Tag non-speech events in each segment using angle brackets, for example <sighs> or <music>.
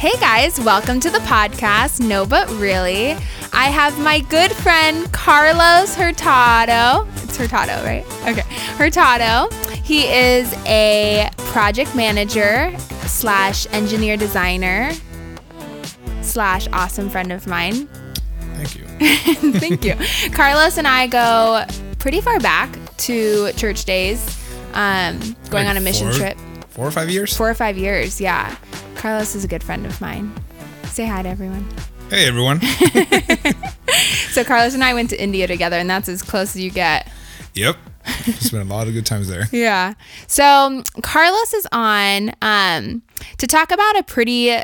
Hey guys, welcome to the podcast, No But Really. I have my good friend Carlos Hurtado. It's Hurtado, right? Okay. Hurtado. He is a project manager slash engineer designer slash awesome friend of mine. Thank you. <laughs> Thank you. Carlos and I go pretty far back to church days, um, going Like on a mission four- trip. Four or five years? Four or five years, yeah. Carlos is a good friend of mine. Say hi to everyone. Hey, everyone. <laughs> So Carlos and I went to India together, and that's as close as you get. yep. Spent a lot of good times there. <laughs> Yeah. So um, Carlos is on um, to talk about a pretty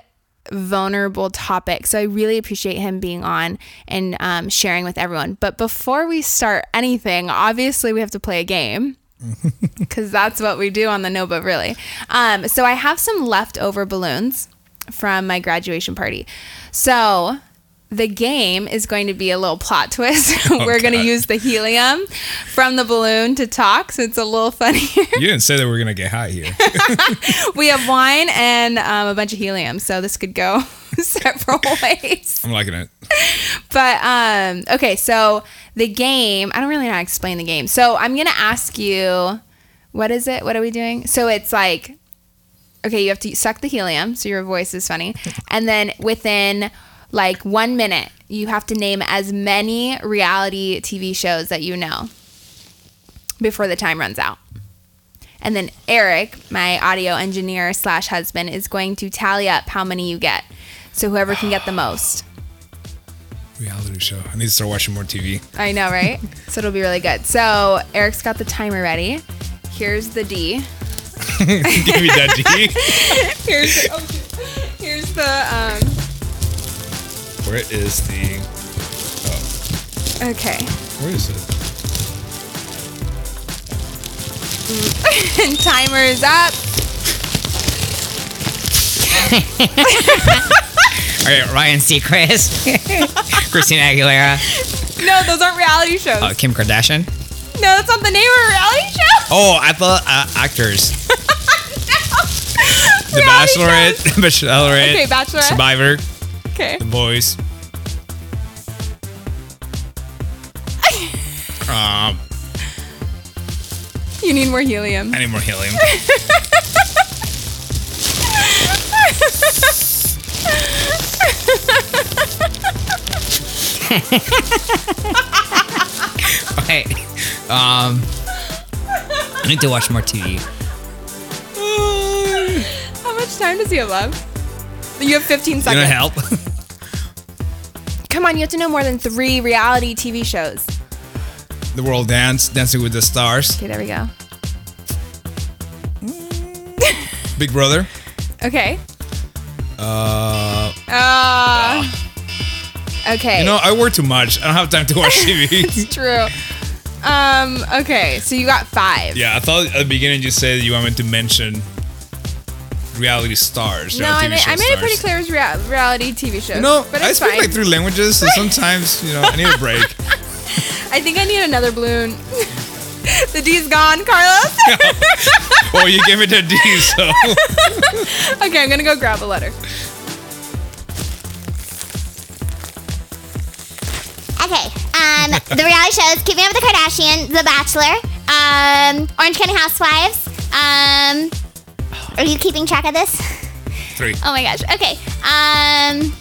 vulnerable topic. So I really appreciate him being on and um, sharing with everyone. But before we start anything, obviously we have to play a game. <laughs> Because that's what we do on the No But Really. Um, so I have some leftover balloons from my graduation party. So the game is going to be a little plot twist. <laughs> We're going to use the helium from the balloon to talk. So it's a little <laughs> funnier. You didn't say that we are going to get high here. <laughs> we have wine and um, a bunch of helium. So this could go several ways. I'm liking it. But um, okay, so the game, I don't really know how to explain the game. So I'm going to ask you, what is it? What are we doing? So it's like, okay, you have to suck the helium, so your voice is funny. And then within like one minute, you have to name as many reality TV shows that you know before the time runs out. And then Eric, my audio engineer slash husband, is going to tally up how many you get. So whoever can get the <sighs> most. Reality show. I need to start watching more TV. I know, right? <laughs> so it'll be really good. So Eric's got the timer ready. Here's the D. <laughs> Give me that D. <laughs> Here's the, oh, here's the um. Where is the. Oh. Okay, Where is it? and <laughs> timer is up. <laughs> All right, Ryan Seacrest, <laughs> Christina Aguilera, No, those aren't reality shows. uh, Kim Kardashian. no, that's not the name of a reality show. Oh, I thought uh, actors. The Reality Bachelorette. shows. Bachelorette. Okay, Bachelorette. Survivor. Okay. The Boys. Um, You need more helium. I need more helium. <laughs> Okay. Um, I need to watch more TV. How much time does he have left? You have 15 seconds. gonna help? Come on, you have to know more than three reality TV shows. The World Dance. Dancing with the Stars. Okay, there we go. <laughs> Big Brother. Okay. Uh, Uh, okay. you know, I work too much. I don't have time to watch <laughs> TV. it's true. Um, okay, so you got five. yeah, I thought at the beginning you said you wanted to mention reality stars. No, I made, I made it pretty clear it was rea- reality TV shows. No, but I speak fine. like three languages, so <laughs> sometimes you know I need a break. I think I need another balloon. <laughs> the D's gone, Carlos. <laughs> well, you gave it to D, so <laughs> okay, I'm gonna go grab a letter. Okay. Um, the reality shows: Keeping Up with the Kardashians, The Bachelor, um, Orange County Housewives. Um, are you keeping track of this? three. Oh my gosh. Okay. Um,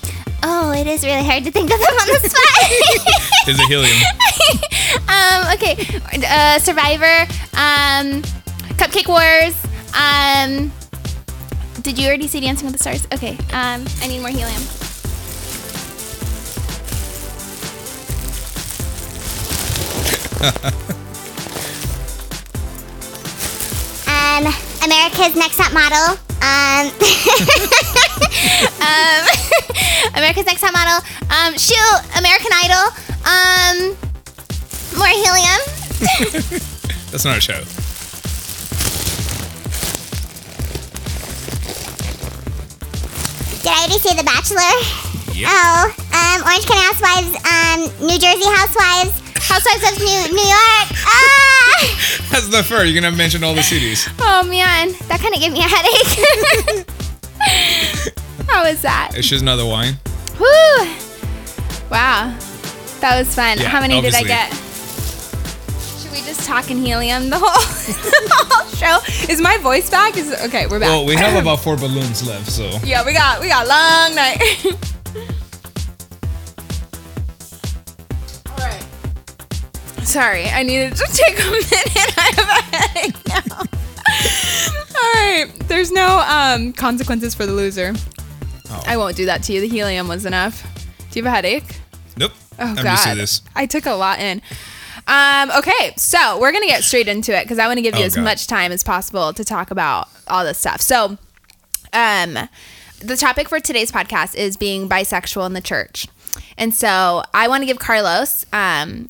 oh, it is really hard to think of them on the spot. <laughs> Is the helium? <laughs> um, okay. Uh, Survivor. Um, Cupcake Wars. Um, did you already see Dancing with the Stars? Okay. Um, I need more helium. <laughs> um, America's Next Top Model. Um, <laughs> um, <laughs> America's Next Top Model. Um, shoot, American Idol. Um, more helium. <laughs> That's not a show. Did I already say The Bachelor? Yep. Oh, um, Orange County Housewives, um, New Jersey Housewives, Housewives of New New York. Ah! <laughs> That's the fur. You're gonna mention all the cities. Oh man, that kind of gave me a headache. <laughs> How was that? It's just another wine. Woo! Wow. That was fun. Yeah, How many did I get? Should we just talk in helium the whole, <laughs> the whole show? Is my voice back? Is okay, we're back. Well, we have <coughs> about four balloons left, so Yeah, we got we got long night. Sorry, I needed to take a <laughs> minute. I have a headache now. All right. There's no um, consequences for the loser. Oh. I won't do that to you. The helium was enough. Do you have a headache? nope. Oh I'm God. I took a lot in. Um, okay, so we're gonna get straight into it because I want to give you Oh, as God. much time as possible to talk about all this stuff. So, um, the topic for today's podcast is being bisexual in the church, and so I want to give Carlos um,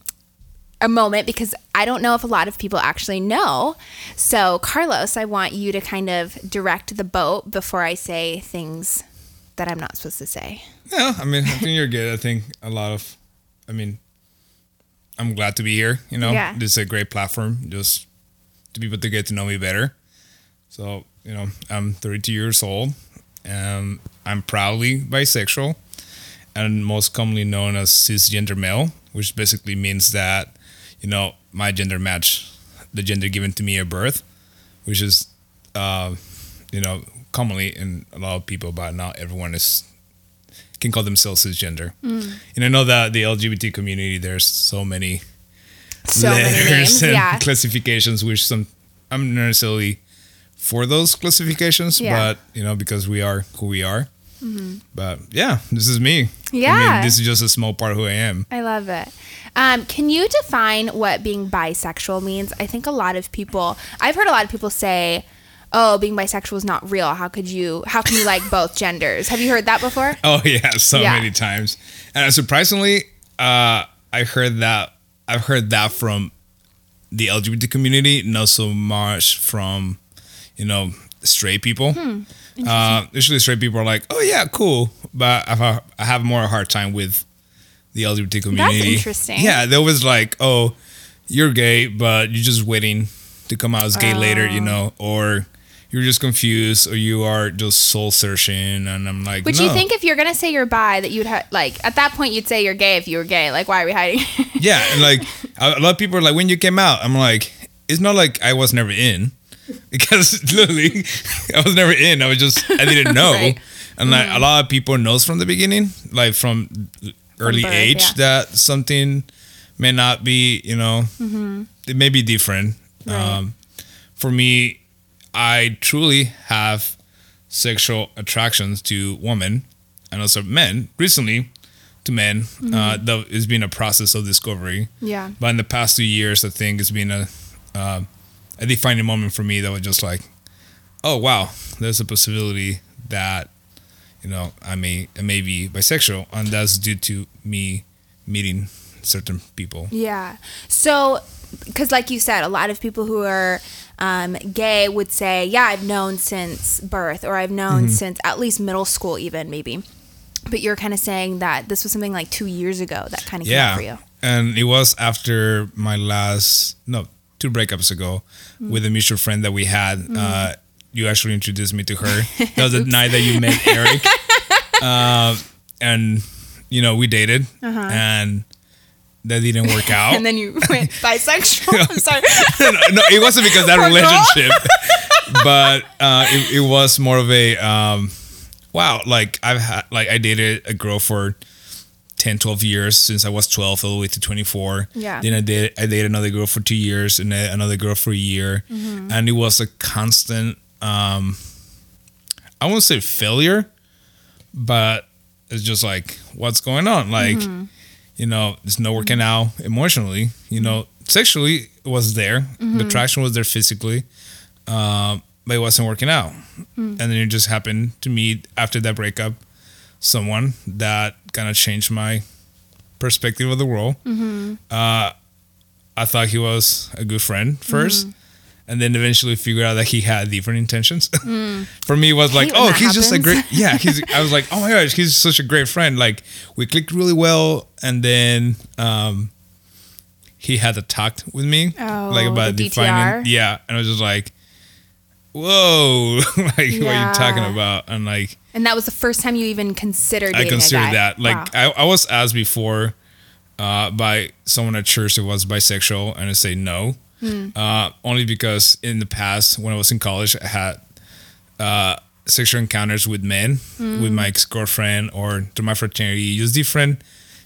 a moment because I don't know if a lot of people actually know. So, Carlos, I want you to kind of direct the boat before I say things that I'm not supposed to say. Yeah, I mean, I think you're good. I think a lot of, I mean, I'm glad to be here. You know, Yeah. this is a great platform just to people to get to know me better. So, you know, I'm 32 years old. and I'm proudly bisexual and most commonly known as cisgender male, which basically means that, you know, my gender match the gender given to me at birth, which is, uh, you know, commonly in a lot of people, but not everyone is can call themselves cisgender. And I know that the LGBT community, there's so many So many names. and Yeah. classifications, which some I'm not necessarily for those classifications, Yeah. Mm-hmm. but you know, because we are who we are. But yeah, this is me. I Yeah. mean, this is just a small part of who I am. I love it. Um, can you define what being bisexual means? I think a lot of people, I've heard a lot of people say, "Oh, being bisexual is not real. How could you? How can you like <laughs> both genders?" Have you heard that before? Oh yeah, so Yeah. many times. And surprisingly, uh, I heard that I've heard that from the LGBT community, not so much from you know straight people. Hmm. uh, usually, straight people are like, "Oh yeah, cool," but I have, I have more a hard time with the LGBT community. That's interesting. Yeah, there was like, "Oh, you're gay, but you're just waiting to come out as gay later," Oh. you know, or you're just confused, or you are just soul searching, and I'm like, Would no. you think if you're gonna say you're bi that you'd have like at that point you'd say you're gay if you were gay? Like, why are we hiding? <laughs> Yeah, and like a lot of people are like, when you came out, I'm like, it's not like I was never in, <laughs> because literally, I was never in. I was just I didn't know, <laughs> Right. and like a mm. lot of people knows from the beginning, like from early birth, age, yeah. that something may not be, you know, it may be different. Mm-hmm. Right. Um, for me, I truly have sexual attractions to women and also men. Recently, to men, uh, though it's been a process of discovery. yeah. But in the past two years, I think it's been a uh, a defining moment for me that was just like, oh wow, there's a possibility that you know I may I may be bisexual, and that's due to me meeting certain people. Yeah. So, because like you said, a lot of people who are um, gay would say, "Yeah, I've known since birth, or I've known since at least middle school, even maybe." But you're kind of saying that this was something like two years ago that kind of came for you. Yeah, and it was after my last no two breakups ago Mm. with a mutual friend that we had. Uh, you actually introduced me to her. <laughs> That was the night that you met <laughs> Eric, uh, and you know we dated, and that didn't work <laughs> out. Uh-huh. And then you went <laughs> bisexual. I'm sorry. <laughs> no, no, it wasn't because that Poor relationship, but uh, it, it was more of a um, wow. Like I've had, like I dated a girl for 10, 12 years since I was 12 all the way to 24. Yeah. Then I did I dated another girl for two years and another girl for a year, Mm-hmm. and it was a constant. Um, I won't say failure, but it's just like what's going on, like Mm-hmm. you know, it's not working out emotionally. You know, sexually it was there, Mm-hmm. the attraction was there physically, um, but it wasn't working out. Mm. And then it just happened to meet after that breakup someone that kind of changed my perspective of the world. Mm-hmm. Uh, I thought he was a good friend 1st Mm-hmm. And then eventually figured out that he had different intentions. <laughs> For me, it was like, Mm. oh, he's just a great, <laughs> yeah. He's, I was like, oh my gosh, he's such a great friend. Like we clicked really well, and then um, he had a talk with me, Oh, like about defining, yeah. And I was just like, whoa, <laughs> like what are you talking about? And like And that was the first time you even considered I dating consider a guy. that. Like Wow. I, I was asked before uh, by someone at church who was bisexual, and I say no, Hmm. uh, only because in the past when I was in college, I had uh, sexual encounters with men, Hmm. with my ex girlfriend or to my fraternity. Just different,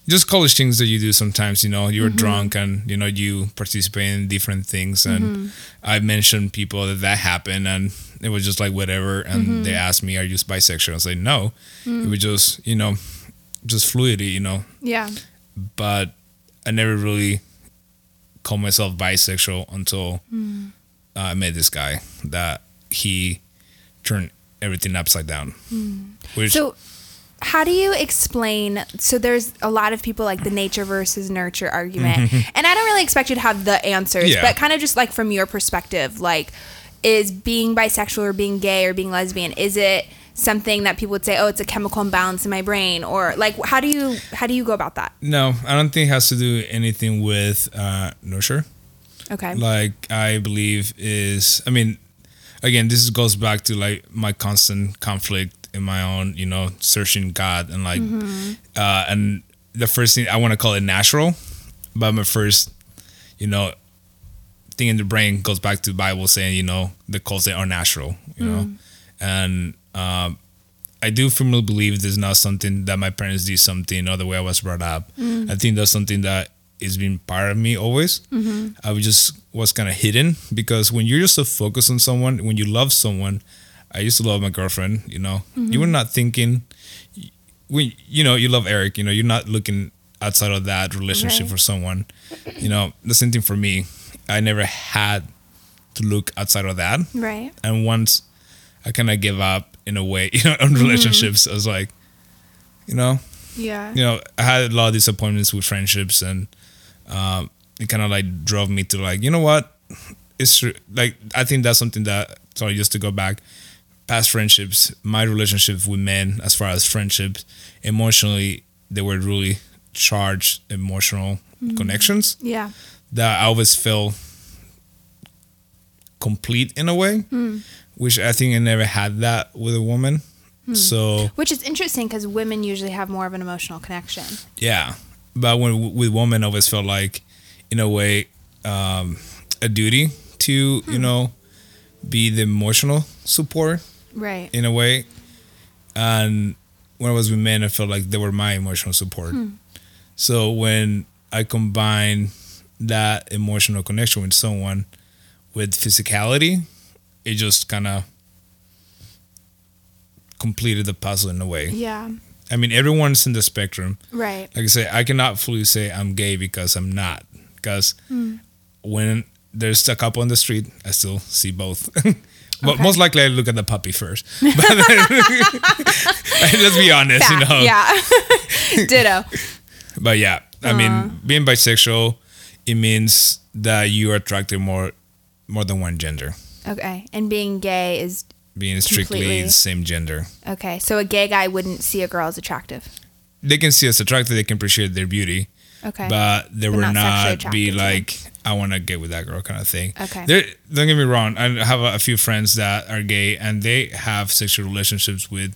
just college things that you do sometimes. You know, Mm-hmm. you're drunk and you know you participate in different things. And Mm-hmm. I mentioned people that that happened, and it was just like whatever. And Mm-hmm. they asked me, "Are you bisexual?" I was like, "No." Mm. It was just you know, just fluidity. You know, yeah. but I never really called myself bisexual until Mm. uh, I met this guy that he turned everything upside down. Which Mm. So, how do you explain? So, there's a lot of people like the nature versus nurture argument, <laughs> and I don't really expect you to have the answers, Yeah. but kind of just like from your perspective, like, is being bisexual or being gay or being lesbian, is it something that people would say, oh, it's a chemical imbalance in my brain, or like, how do you how do you go about that? no, I don't think it has to do anything with uh, nurture. Okay. Like I believe is, I mean, again, this goes back to like my constant conflict in my own, you know, searching God and like, uh, and the first thing I want to call it natural, but my first, you know, thing in the brain goes back to the Bible saying, you know, the calls that are natural, you know, and um, I do firmly believe this is not something that my parents did something or the way I was brought up. Mm. I think that's something that is been part of me always. Mm-hmm. I was just was kind of hidden because when you're just so focused on someone, when you love someone, I used to love my girlfriend. You know, mm-hmm. you were not thinking when you know you love Eric. You know, you're not looking outside of that relationship Right. for someone. You know, the same thing for me. I never had to look outside of that right. and once I kind of give up in a way, <laughs> you know, on relationships, I was like, you know, Yeah. you know, I had a lot of disappointments with friendships, and um, it kind of like drove me to like, you know what, it's true. Like I think that's something that sorry, just to go back, past friendships, my relationships with men, as far as friendships, emotionally, they were really charged emotional connections Yeah. that I always felt complete in a way, which I think I never had that with a woman. So Which is interesting because women usually have more of an emotional connection. yeah, but when with women, I always felt like, in a way, um, a duty to you know be the emotional support Right. in a way, and when I was with men, I felt like they were my emotional support. So when I combine that emotional connection with someone with physicality, it just kind of completed the puzzle in a way. Yeah. I mean, everyone's in the spectrum. Right. Like I say, I cannot fully say I'm gay because I'm not. Because when there's a couple on the street, I still see both. <laughs> but Okay. most likely, I look at the puppy first. <laughs> But <laughs> let's be honest, you know. Yeah. Ditto. But yeah, I Uh-huh. mean, being bisexual, it means that you are attracted more, more than one gender. Okay. And being gay is Being strictly Completely. the same gender, okay. So a gay guy wouldn't see a girl as attractive. they can see us attractive, They can appreciate their beauty. Okay. but they But were not not be like I want to get with that girl kind of thing. Okay. There, don't get me wrong. I have a, a few friends that are gay and they have sexual relationships with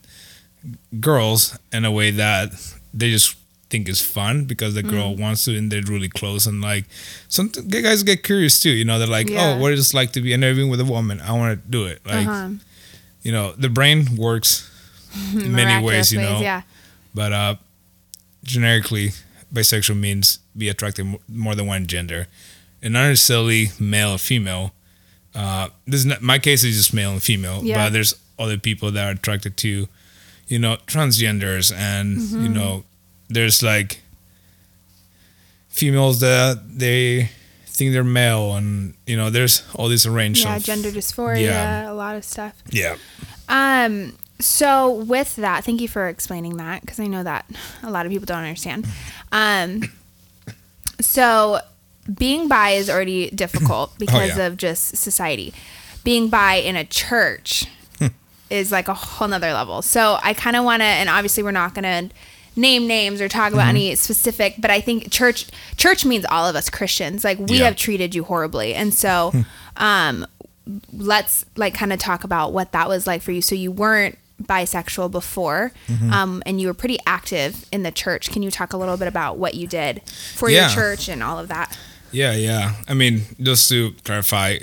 girls in a way that they just think is fun because the girl Mm. wants to and they're really close and like some guys get curious too. You know, they're like, Yeah. oh, what is it like to be? Been with a woman. I want to do it. Like, uh-huh. you know, the brain works <laughs> in many ways. You know, Yeah. but uh, generically, bisexual means be attracted more than one gender, and not necessarily male or female. Uh, this is not, my case is just male and female, Yeah. but there's other people that are attracted to, you know, transgenders, and Mm-hmm. you know, there's like females that they think they're male, and you know, there's all this range Yeah. of Gender dysphoria. Yeah. A lot of stuff. yeah. Um. So with that, thank you for explaining that because I know that a lot of people don't understand. Um. So being bi is already difficult <clears throat> because yeah. of just society. Being bi in a church is like a whole nother level. So I kind of want to, and obviously we're not going to name names or talk about any specific, but I think church church means all of us Christians. Like we Yeah. have treated you horribly, and so um, let's like kind of talk about what that was like for you. So you weren't bisexual before, Mm-hmm. um, and you were pretty active in the church. Can you talk a little bit about what you did for Yeah. your church and all of that? Yeah, yeah. I mean, just to clarify,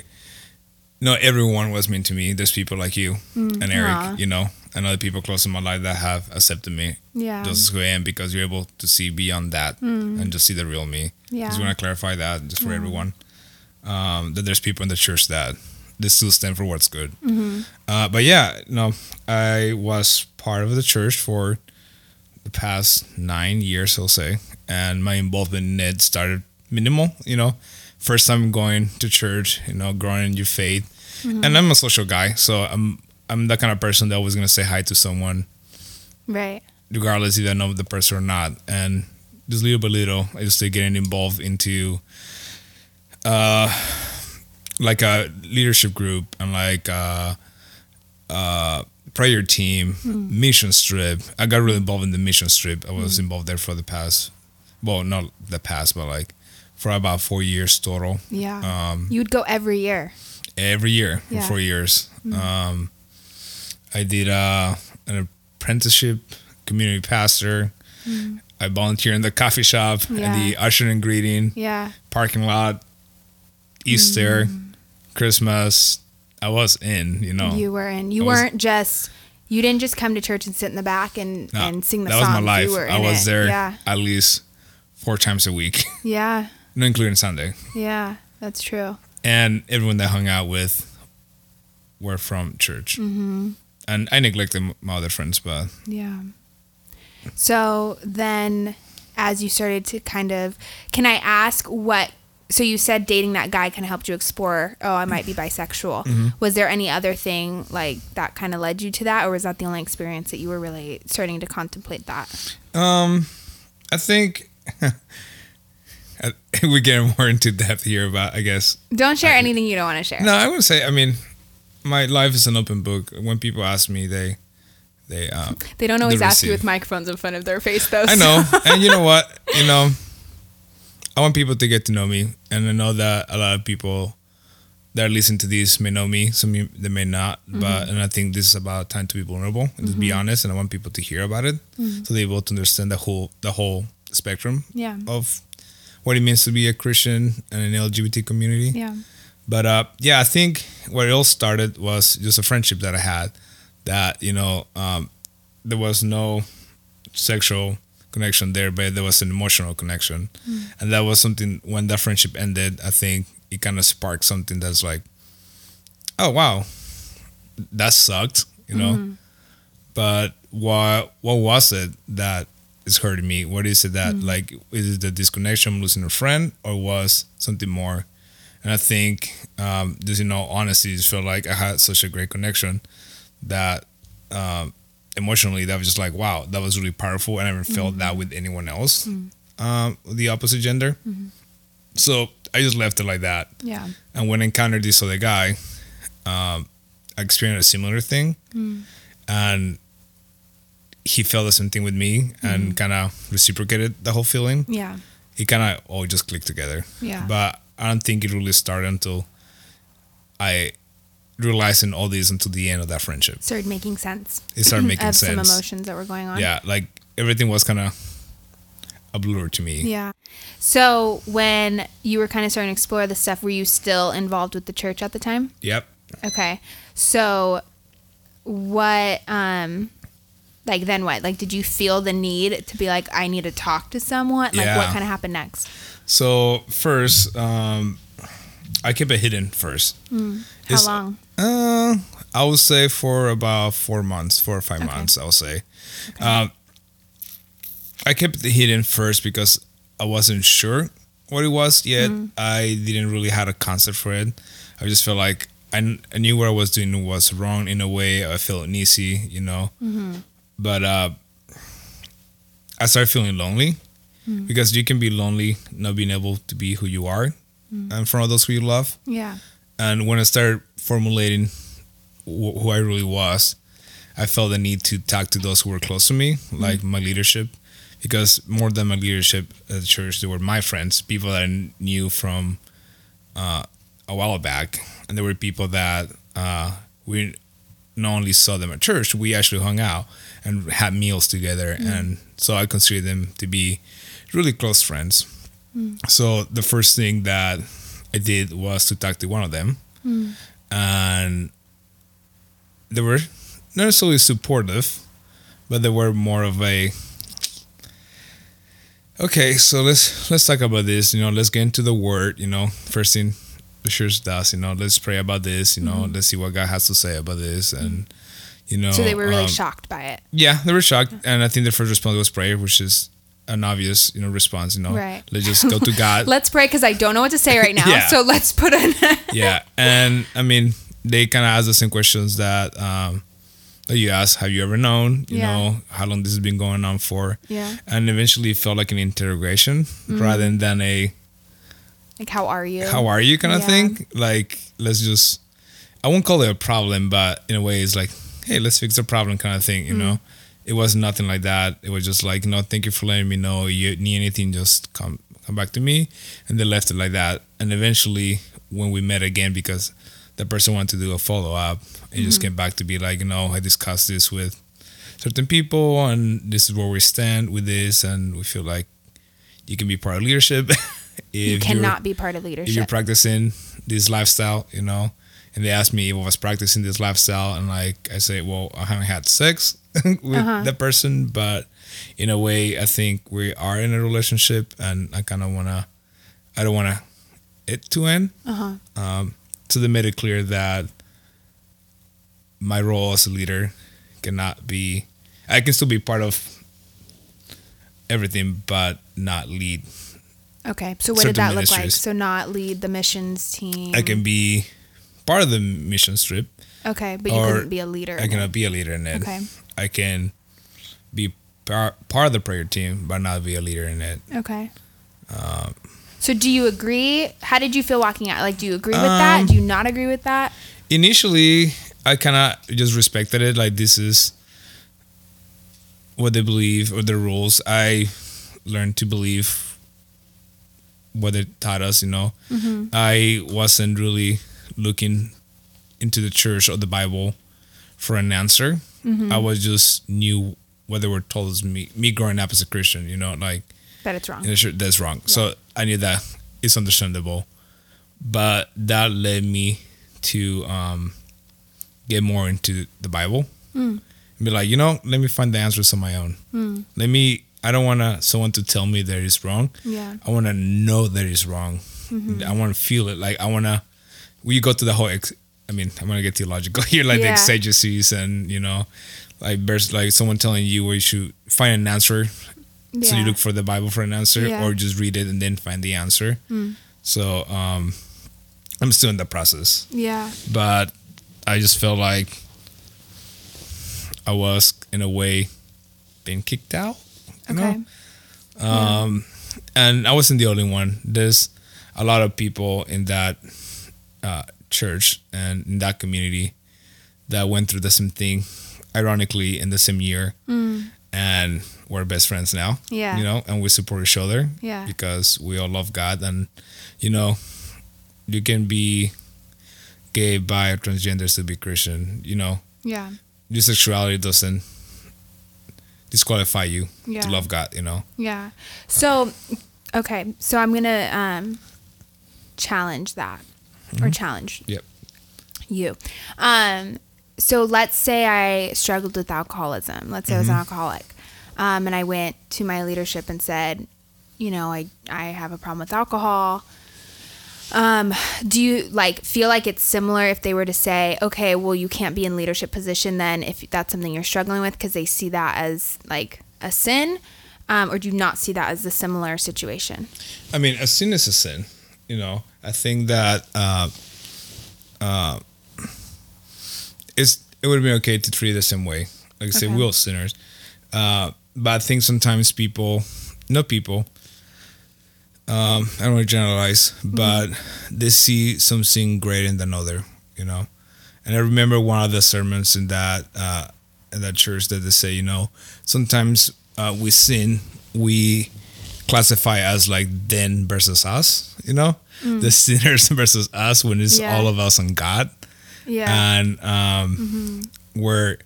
not everyone was mean to me. There's people like you and Eric, you know, and other people close in my life that have accepted me Yeah. just as who I am because you're able to see beyond that and just see the real me. Yeah. Just want to clarify that just for everyone. Um, that there's people in the church that they still stand for what's good. Uh, but yeah, no, I was part of the church for the past nine years, I'll say, and my involvement in it started minimal. You know, first time going to church, you know, growing in your faith, and I'm a social guy, so I'm I'm the kind of person that was gonna say hi to someone Right. regardless if I know the person or not. And just little by little, I just started getting involved into uh like a leadership group and like a, uh prayer team, mission strip. I got really involved in the mission strip. I was involved there for the past well, not the past, but like for about four years total. Yeah. Um you would go every year. every year for Yeah. four years. Um, I did uh, an apprenticeship, community pastor. I volunteered in the coffee shop Yeah. and the usher and greeting, Yeah. parking lot, Easter, Christmas. I was in, you know. You were in. You I weren't just. You didn't just come to church and sit in the back and, No, and sing the song. that songs. was my life. You were I was it. there Yeah. at least four times a week, <laughs> Yeah. not including Sunday. Yeah. That's true. and everyone that I hung out with were from church. Mm-hmm. And I neglected my other friends, but Yeah. So then, as you started to kind of, can I ask what? So you said dating that guy kind of helped you explore. Oh, I might be bisexual. Mm-hmm. Was there any other thing like that kind of led you to that, or was that the only experience that you were really starting to contemplate that? Um, I think <laughs> I- <laughs> we get more into depth here about. I guess Don't share anything you don't want to share. no. I would say. I mean, my life is an open book. When people ask me, they they. Um, They don't always ask you with microphones in front of their face, though. I know, and you know what? <laughs> You know, I want people to get to know me, and I know that a lot of people that are listening to this may know me. Some they may not, mm-hmm. but and I think this is about time to be vulnerable and to be mm-hmm. honest. And I want people to hear about it, mm-hmm. so they're able to understand the whole the whole spectrum Yeah. of what it means to be a Christian and an LGBT community. Yeah. But uh, yeah, I think where it all started was just a friendship that I had. That you know, um, there was no sexual connection there, but there was an emotional connection, and that was something. When that friendship ended, I think it kind of sparked something that's like, oh wow, that sucked, you know. But what what was it that is hurting me? What is it that like is it the disconnection, losing a friend, or was something more? And I think um, just in all honesty, just felt like I had such a great connection that um, emotionally that was just like wow, that was really powerful. And I never felt that with anyone else, um, the opposite gender. So I just left it like that. Yeah. And when I encountered this other guy, um, I experienced a similar thing, and he felt the same thing with me, and kind of reciprocated the whole feeling. Yeah. It kind of all just clicked together. Yeah. But I don't think it really started until I realized in all this until the end of that friendship. Started making sense. It started making <laughs> of some sense. emotions that were going on. Yeah, like everything was kind of a blur to me. Yeah. So when you were kind of starting to explore this stuff, were you still involved with the church at the time? Yep. Okay. So what um like then what? Like did you feel the need to be like I need to talk to someone? Like what kind of happened next? So first, um, I kept it hidden first. How It's- long? Uh, I would say for about four months, four or five Okay. months. I'll say. Um, I kept it hidden first because I wasn't sure what it was yet. Mm-hmm. I didn't really have a concept for it. I just felt like I, I knew what I was doing was wrong in a way. I felt uneasy, you know. Mm-hmm. But uh, I started feeling lonely Mm. because you can be lonely not being able to be who you are Mm. in front of those who you love. Yeah. And when I started formulating wh- who I really was, I felt the need to talk to those who were close to me, like my leadership, because more than my leadership at the church, they were my friends, people that I knew from uh, a while back, and there were people that uh, we not only saw them at church, we actually hung out and had meals together, mm. and so I consider them to be really close friends. Mm. So the first thing that I did was to talk to one of them, mm. and they were not necessarily supportive, but they were more of a okay. So let's let's talk about this. You know, let's get into the word. You know, first thing church does. You know, let's pray about this. You know, let's see what God has to say about this, and you know. So they were really um, shocked by it. Yeah, they were shocked, and I think the first response was prayer, which is an obvious, you know, response. You know, Right. let's just go to <laughs> God. Let's pray because I don't know what to say right now. <laughs> Yeah. So let's put in. <laughs> yeah, and I mean, they kind of ask the same questions that um, that you ask. Have you ever known? You Yeah. know, how long this has been going on for? Yeah. And eventually, it felt like an interrogation rather than a like, how are you? "How are you?" kind of Yeah. thing. Like, let's just. I won't call it a problem, but in a way, it's like, hey, let's fix the problem, kind of thing. You mm. know, it was nothing like that. It was just like, no, thank you for letting me know. You need anything, just come come back to me. And they left it like that. And eventually, when we met again, because the person wanted to do a follow up, it just mm-hmm. came back to be like, you know, I discussed this with certain people, and this is where we stand with this, and we feel like you can be part of leadership. <laughs> you cannot be part of leadership. if you're practicing this lifestyle, you know, and they asked me if I was practicing this lifestyle, and like I say, well, I haven't had sex <laughs> with Uh-huh. that person, but in a way, I think we are in a relationship, and I kind of wanna, I don't wanna it to end. Uh-huh. Um, so they made it clear that my role as a leader cannot be, I can still be part of everything, but not lead Okay. So what did that look like? So not lead the missions team. I can be part of the mission trip. Okay, but you couldn't be a leader. I cannot be a leader in it. Okay. I can be par- part of the prayer team, but not be a leader in it. Okay. Um, so do you agree? How did you feel walking out? Like, do you agree with that? Um, Do you not agree with that? Initially, I kind of just respected it. Like this is what they believe or their rules. I learned to believe what they taught us. You know, Mm-hmm. I wasn't really looking into the church or the Bible for an answer. Mm-hmm. I was just knew what they were told me. Me growing up as a Christian, you know, like That it's wrong. church that's wrong. So I knew that it's understandable, but that led me to um, get more into the Bible. Mm. And be like, you know, let me find the answers on my own. Mm. Let me. I don't want someone to tell me that it's wrong. Yeah. I want to know that it's wrong. Mm-hmm. I want to feel it. Like I want to. We go to the whole. Ex, I mean, I'm gonna get theological <laughs> here, like the Yeah. exegesis and you know, like there's like someone telling you where you should find an answer Yeah. so you look for the Bible for an answer, Yeah. or just read it and then find the answer. Mm. So um, I'm still in the process, Yeah. but I just felt like I was in a way being kicked out. Okay. know? Um, and I wasn't the only one. There's a lot of people in that uh, church and in that community that went through the same thing, ironically, in the same year and we're best friends now. Mm. Yeah. You know, and we support each other. Yeah. Because we all love God and you know, you can be gay, bi, or transgender still be Christian. You know, Yeah. your sexuality doesn't disqualify you Yeah. to love God, you know. Yeah. So, okay. So I'm gonna um, challenge that, or challenge. Yep. You. Um. So let's say I struggled with alcoholism. Let's say I was an alcoholic, um, and I went to my leadership and said, you know, I I have a problem with alcohol. Um, do you like feel like it's similar if they were to say, okay, well, you can't be in leadership position then if that's something you're struggling with because they see that as like a sin, um, or do you not see that as a similar situation? I mean, a sin is a sin. You know, I think that uh, uh, it's it would be okay to treat it the same way. Like I say, we're all sinners. Uh, but I think sometimes people, not people, um, I don't want to generalize, but they see some sin greater than another. You know, and I remember one of the sermons in that uh, in that church that they say, you know, sometimes uh, we sin, we classify as like them versus us, you know, the sinners <laughs> versus us when it's Yeah. all of us and God. Yeah. And um, where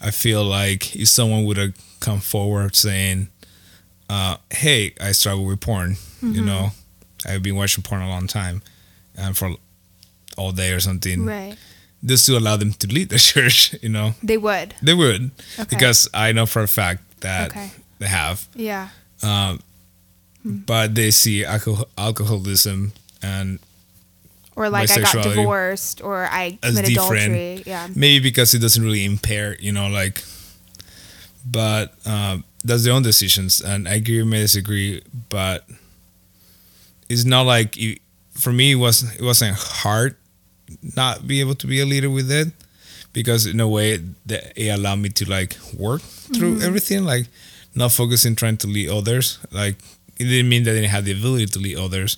I feel like if someone would have come forward saying, uh, "Hey, I struggle with porn," you know, I've been watching porn a long time, and for all day or something, right. just to allow them to lead the <laughs> church, you know, They would. they would Okay. because I know for a fact that Okay. they have, Yeah. Um but they see alcohol- alcoholism and Or like I got divorced or I committed adultery. Yeah. Maybe because it doesn't really impair, you know, like. But um, that's their own decisions, and I agree, may disagree, but it's not like for me. It was it wasn't hard not be able to be a leader with it because in a way that it allowed me to like work through mm-hmm. everything, like not focusing trying to lead others. Like it didn't mean that I didn't have the ability to lead others,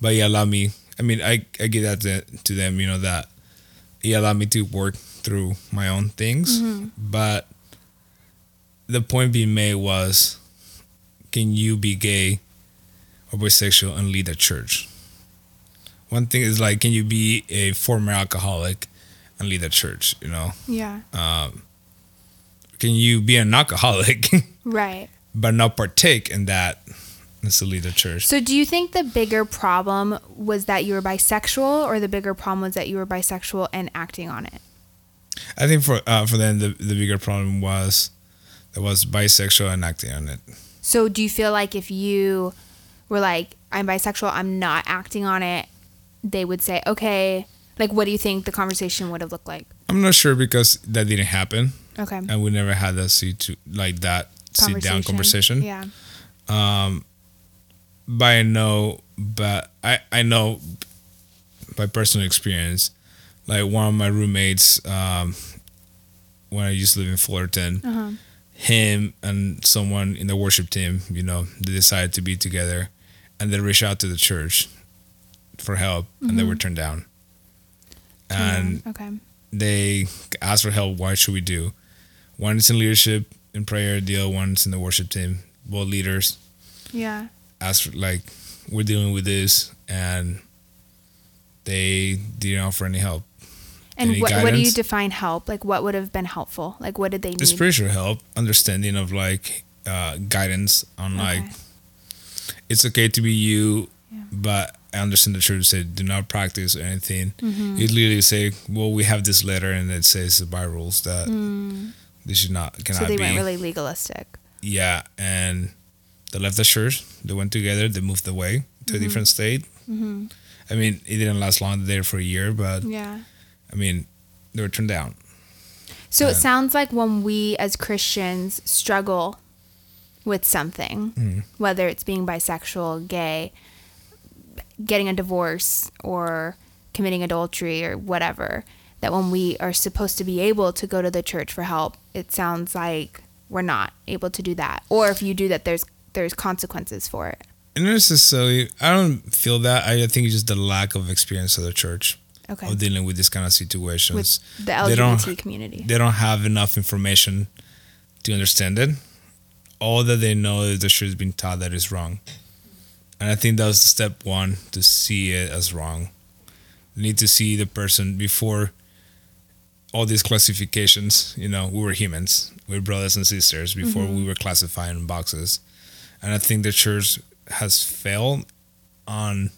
but it allowed me. I mean, I I give that to, to them, you know, that it allowed me to work through my own things. Mm-hmm. But the point being made was, can you be gay or bisexual and lead a church? One thing is like, can you be a former alcoholic and lead a church? You know, Yeah. can you be an alcoholic <laughs> Right. but not partake in that to lead a church? So do you think the bigger problem was that you were bisexual or the bigger problem was that you were bisexual and acting on it? I think for uh, for them the the bigger problem was that was bisexual and acting on it. So do you feel like if you were like, I'm bisexual, I'm not acting on it, they would say, okay, like what do you think the conversation would have looked like? I'm not sure because that didn't happen, Okay. and we never had that sit to like that sit down conversation. Yeah. But I know, but I I know by personal experience, like one of my roommates, um, when I used to live in Fullerton, him and someone in the worship team, you know, they decided to be together, and they reached out to the church for help, and they were mm-hmm. turned down. And okay. they asked for help. What should we do? One is in leadership in prayer. The other one's in the worship team. Both leaders Yeah. asked for, like, we're dealing with this, and they didn't offer any help. And what, what do you define help? Like what would have been helpful? Like what did they need? Spiritual help, understanding of like uh, guidance on like Okay. it's okay to be you, but I understand the church said do not practice anything. Mm-hmm. You literally say, well, we have this letter and it says by rules that this should not cannot Mm. so they be. weren't really legalistic. yeah, and they left the church. They went together. They moved away to a Mm-hmm. different state. I mean, it didn't last long there for a year, but Yeah. I mean, they were turned down. So it sounds like when we as Christians struggle with something, mm-hmm. whether it's being bisexual, gay, getting a divorce, or committing adultery, or whatever, that when we are supposed to be able to go to the church for help, it sounds like we're not able to do that. Or if you do that, there's there's consequences for it. And necessarily, I don't feel that. I think it's just the lack of experience of the church Okay. of dealing with this kind of With situations. the They don't- community. They don't have enough information to understand it. All that they know is the church has been taught that is wrong. And I think that was the step one to see it as wrong. You need to see the person before all these classifications. You know, we were humans, we were brothers and sisters before mm-hmm. we were classified in boxes. And I think the church has failed on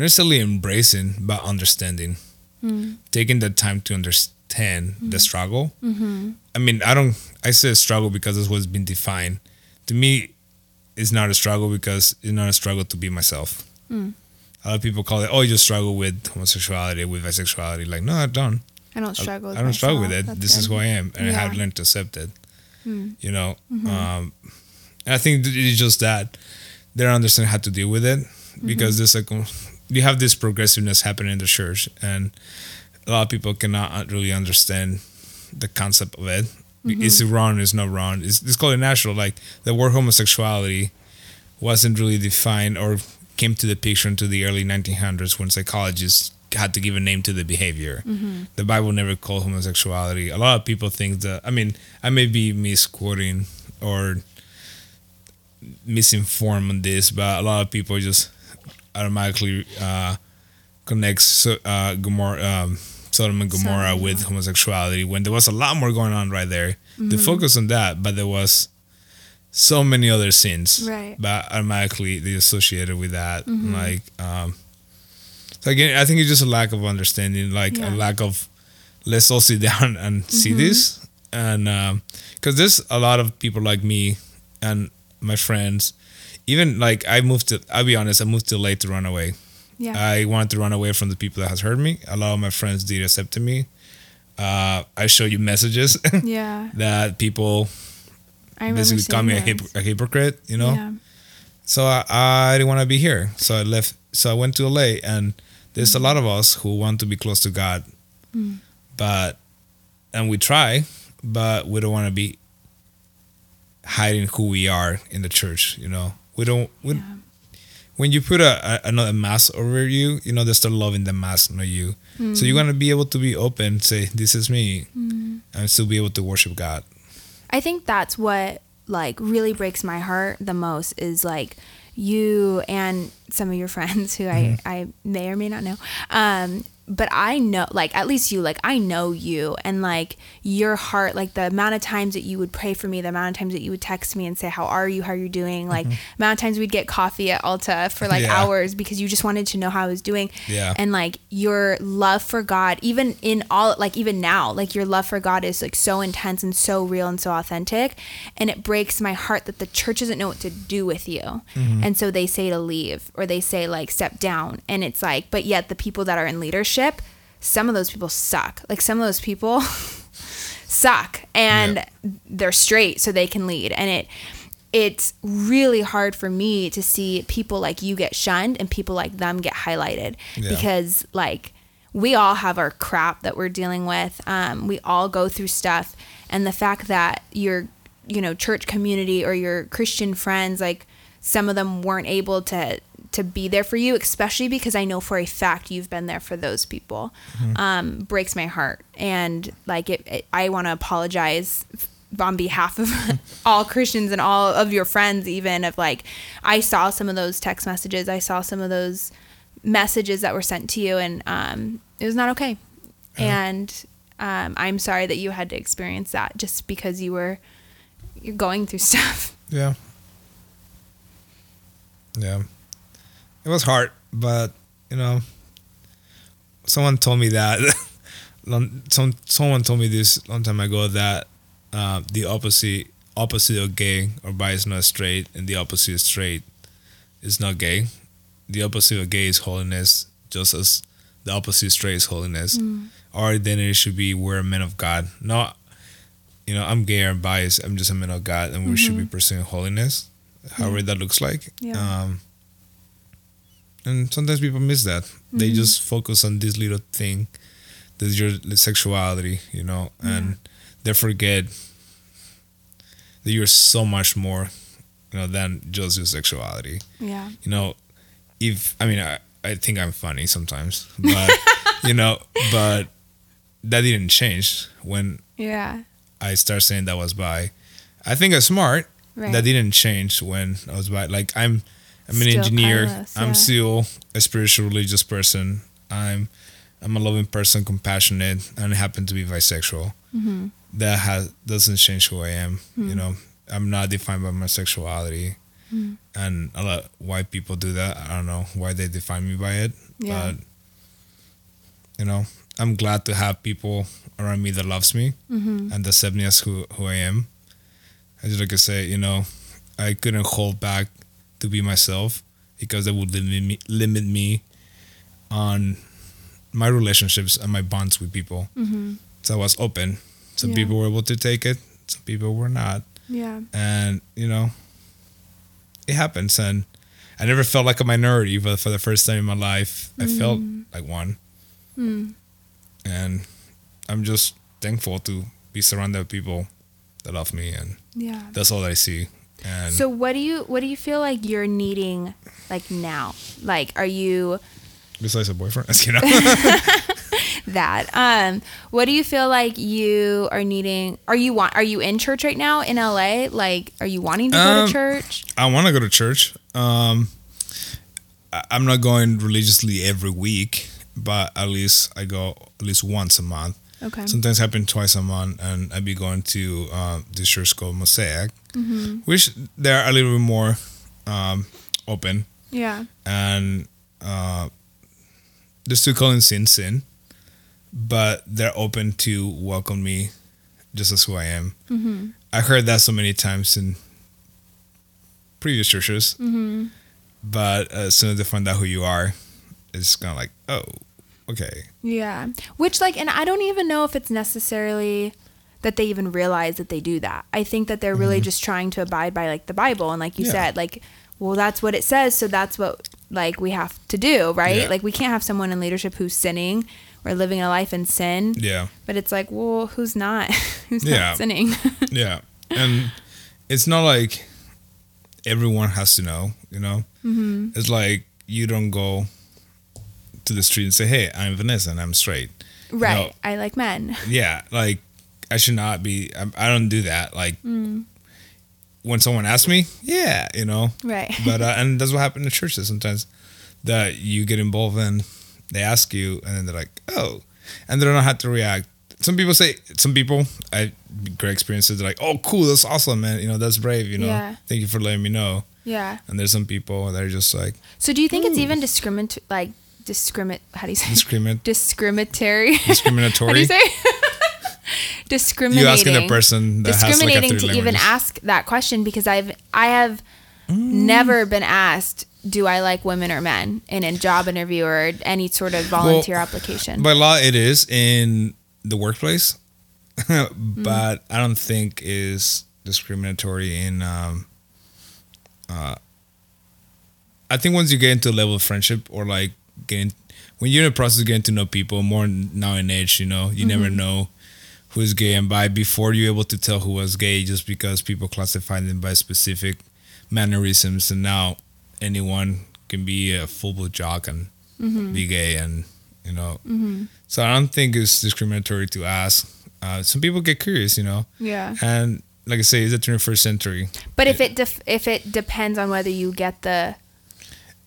necessarily embracing, but understanding, hmm. taking the time to understand the hmm. struggle. Mm-hmm. I mean, I don't. I say struggle because it's what's been defined. To me, it's not a struggle because it's not a struggle to be myself. Hmm. A lot of people call it, oh, you just struggle with homosexuality, with bisexuality. Like, no, I don't. I don't struggle. With I don't struggle with it. That's this is who I am, and I have Yeah. learned to accept it. You know, mm-hmm. um, and I think it's just that they don't understand how to deal with it because mm-hmm. there's like you have this progressiveness happening in the church, and a lot of people cannot really understand the concept of it. it. Is it wrong? It's not wrong. It's, it's called natural. Like the word homosexuality wasn't really defined or came to the picture into the early 1900s when psychologists had to give a name to the behavior. Mm-hmm. The Bible never called homosexuality. A lot of people think that. I mean, I may be misquoting or misinformed on this, but a lot of people just automatically uh, connect so, uh, Gomorrah, um, Sodom and Gomorrah Sodom, with homosexuality when there was a lot more going on right there. They focus on that, but there was so many other sins, Right. But automatically they associated with that, like. Um, so again, I think it's just a lack of understanding, like Yeah. a lack of let's all sit <laughs> down and see this, and because there's a lot of people like me and my friends, even like I moved to. I'll be honest, I moved to late to run away. Yeah. I wanted to run away from the people that has hurt me. A lot of my friends did accept me. Uh, I show you messages <laughs> yeah. that people I basically call me a, hypo- a hypocrite, you know. Yeah. So I, I didn't want to be here. So I left. So I went to LA, and there's a lot of us who want to be close to God, but and we try, but we don't want to be hiding who we are in the church. You know, we don't. We, Yeah. When you put a, a another mask over you, you know they start loving the mask, not you. So you're mm. gonna be able to be open, say, "This is me," mm. and still be able to worship God. I think that's what like really breaks my heart the most is like you and some of your <laughs> friends who I, mm-hmm. I may or may not know. Um, but I know like at least you like I know you and like your heart like the amount of times that you would pray for me the amount of times that you would text me and say how are you how are you doing like mm-hmm. amount of times we'd get coffee at Alta for like Yeah. hours because you just wanted to know how I was doing Yeah. and like your love for God, even in all, like even now, like your love for God is like so intense and so real and so authentic. And it breaks my heart that the church doesn't know what to do with you. Mm-hmm. And so they say to leave or they say like step down. And it's like, but yet the people that are in leadership, some of those people suck. Like some of those people <laughs> suck and they're straight so they can lead. And it, it's really hard for me to see people like you get shunned and people like them get highlighted Yeah. because like we all have our crap that we're dealing with um, we all go through stuff and the fact that your you know church community or your christian friends like some of them weren't able to to be there for you especially because i know for a fact you've been there for those people um, breaks my heart and like it, it i want to apologize on behalf of <laughs> all Christians and all of your friends, even of like, I saw some of those text messages, I saw some of those messages that were sent to you, and um, it was not okay. And um, I'm sorry that you had to experience that just because you were you're going through <laughs> stuff. Yeah. Yeah. It was hard, but you know, someone told me that. <laughs> some someone told me this long time ago that uh, the opposite opposite of gay or bi is not straight, and the opposite of straight is not gay. The opposite of gay is holiness, just as the opposite of straight is holiness. Our identity should be we're men of God, not you know, I'm gay or biased. I'm just a man of God, and we should be pursuing holiness, however that looks like. Yeah. Um, and sometimes people miss that. They mm-hmm. just focus on this little thing, that's your sexuality, you know, and they forget that you're so much more, you know, than just your sexuality. Yeah. You know, if I mean, I, I think I'm funny sometimes, <laughs> but you know, but that didn't change when Yeah. I start saying that was by I think I'm smart. Right. That didn't change when I was bi. Like I'm, I'm an Still engineer. I'm still a spiritual, religious person. I'm, I'm a loving person, compassionate, and I happen to be bisexual. Mm-hmm. That has doesn't change who I am. Hmm. You know, I'm not defined by my sexuality. And a lot white people do that. I don't know why they define me by it. Yeah. But you know, I'm glad to have people around me that loves me Mm-hmm. and accept me as who, who I am. I just like I say, you know, I couldn't hold back to be myself because that would limit me, limit me on my relationships and my bonds with people. Mm-hmm. So I was open. Some Yeah. people were able to take it, some people were not. Yeah. And, you know, it happens. And I never felt like a minority, but for the first time in my life, I felt like one. Mm. And I'm just thankful to be surrounded by people that love me. And Yeah. that's all I see. And So what do you what do you feel like you're needing like now? Like are you besides a boyfriend, <laughs> you know, <laughs> that. Um, what do you feel like you are needing? Are you want? Are you in church right now in LA? Like, are you wanting to go Um, to church? I want to go to church. Um, I- I'm not going religiously every week, but at least I go at least once a month. Okay. Sometimes happen twice a month, and I'd be going to um, this church called Mosaic, Mm-hmm. which they're a little bit more um, open, Yeah. and uh, they're still calling sin sin, but they're open to welcome me just as who I am. Mm-hmm. I heard that so many times in previous churches, Mm-hmm. but as soon as they find out who you are, it's kind of like, oh, okay, Yeah. Which like and I don't even know if it's necessarily that they even realize that they do that. I think that they're really just trying to abide by like the Bible and like you Mm-hmm. Yeah. said like well that's what it says so that's what like we have to do, right? Yeah. Like we can't have someone in leadership who's sinning or living a life in sin. yeah. But it's like, well, who's not? <laughs> who's Yeah. not sinning? <laughs> Yeah, and it's not like everyone has to know. You know, mm-hmm. it's like you don't go to the street and say, "Hey, I'm Vanessa and I'm straight." right. I like men. <laughs> Yeah, like I should not be. I, I don't do that. Like Mm. when someone asks me, yeah, you know. Right. But uh, <laughs> and that's what happened in churches sometimes that you get involved in. They ask you, and then they're like, "Oh," and they don't know how to react. Some people say, some people, I great experiences. They're like, "Oh, cool, that's awesome, man. You know, that's brave. You know, Yeah. thank you for letting me know." yeah. And there's some people that are just like So do you think it's even discriminat like discriminate how do you say discriminate, discriminatory? discriminatory. How do you say? discriminating. You asking the person that has like discriminating to even ask that question because I've I have never been asked do I like women or men in a job interview or any sort of volunteer application. By law, it is in the workplace, <laughs> Mm-hmm. but I don't think is discriminatory in. Um, uh, I think once you get into a level of friendship or like getting when you're in the process of getting to know people more now in age, you know, you Mm-hmm. never know who's gay. And by before you're able to tell who was gay just because people classify them by specific mannerisms. And now anyone can be a full blood jock and Mm-hmm. be gay and you know. So i don't think it's discriminatory to ask. Uh, some people get curious you know. Yeah. and like i say it's the 21st century. But if it def- if it depends on whether you get the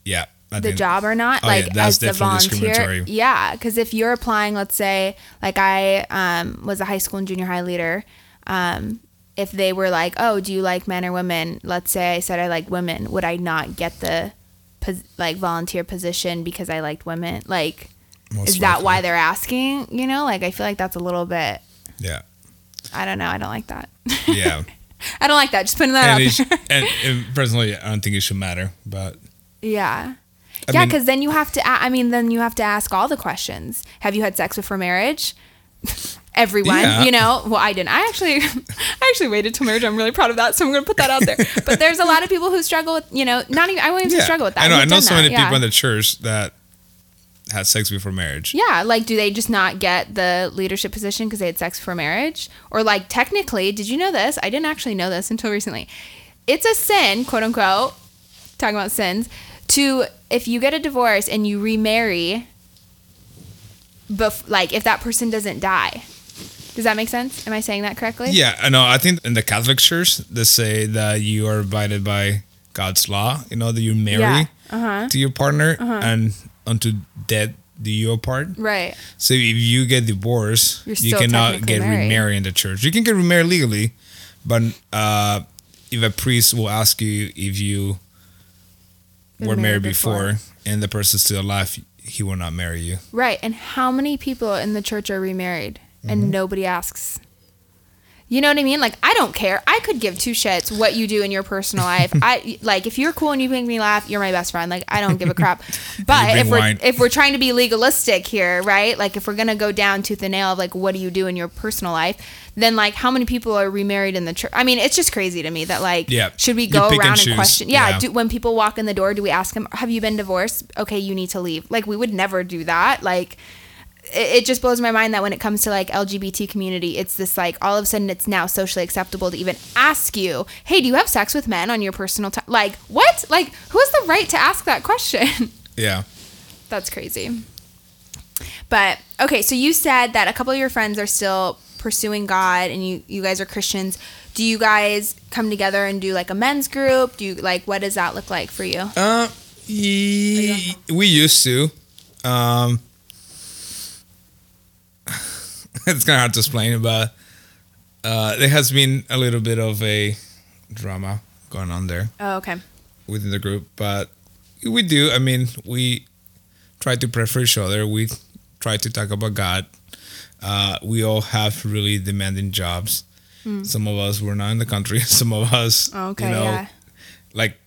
yeah I the think- job or not Oh, yeah, like that's as the volunteer discriminatory. yeah because if you're applying let's say like i um, was a high school and junior high leader um, if they were like oh do you like men or women? Let's say i said i like women would i not get the pos- like volunteer position because i liked women? Like most is that why they're asking you know? Like i feel like that's a little bit yeah. I don't know i don't like that. Yeah. <laughs> I don't like that just putting that and, out there. and, and personally i don't think it should matter but Yeah. I yeah, because then you have to. I mean, then you have to ask all the questions. Have you had sex before marriage? <laughs> Everyone, Yeah. you know. Well, I didn't. I actually, <laughs> I actually waited till marriage. I'm really proud of that, so I'm going to put that out there. <laughs> But there's a lot of people who struggle with, you know, not even. I won't even yeah struggle with that. i know i know so many yeah. people in the church that had sex before marriage Yeah, like do they just not get the leadership position because they had sex before marriage? Or like technically, did you know this? I didn't actually know this until recently. It's a sin, quote unquote, talking about sins, to if you get a divorce and you remarry, bef- like if that person doesn't die. Does that make sense? Am I saying that correctly? Yeah, I know. I think in the Catholic Church they say that you are abided by God's law. You know that you marry Yeah. Uh-huh. to your partner, and unto death do you apart. Right. So if you get divorced, you cannot get married. remarried in the church. You can get remarried legally, but uh, if a priest will ask you if you were married married before, and the person's still alive, he will not marry you. Right. And how many people in the church are remarried Mm-hmm. and nobody asks? You know what I mean? Like I don't care. I could give two shits what you do in your personal life. <laughs> I like if you're cool and you make me laugh, you're my best friend. Like I don't give a crap. <laughs> But if we're wine. if we're trying to be legalistic here, right? Like if we're gonna go down tooth and nail of like what do you do in your personal life, then like how many people are remarried in the church? I mean, it's just crazy to me that like Yeah. should we go pick and around and, question? Yeah, Yeah. do, when people walk in the door, do we ask them, "Have you been divorced?" Okay, you need to leave. Like we would never do that. Like it, just blows my mind that when it comes to like LGBT community, it's this like all of a sudden it's now socially acceptable to even ask you, "Hey, do you have sex with men on your personal time?" Like what? Like who has the right to ask that question? <laughs> Yeah. That's crazy. but okay, so you said that a couple of your friends are still pursuing God, and you you guys are Christians. Do you guys come together and do like a men's group? Do you like what does that look like for you? Uh, ye- we used to. Um, <laughs> it's kind of hard to explain, but uh, there has been a little bit of a drama going on there Oh, okay. within the group, but we do. I mean, we try to pray for each other. We try to talk about God. Uh, we all have really demanding jobs. Some of us were not in the country. <laughs> Some of us. Okay, you know, yeah. like,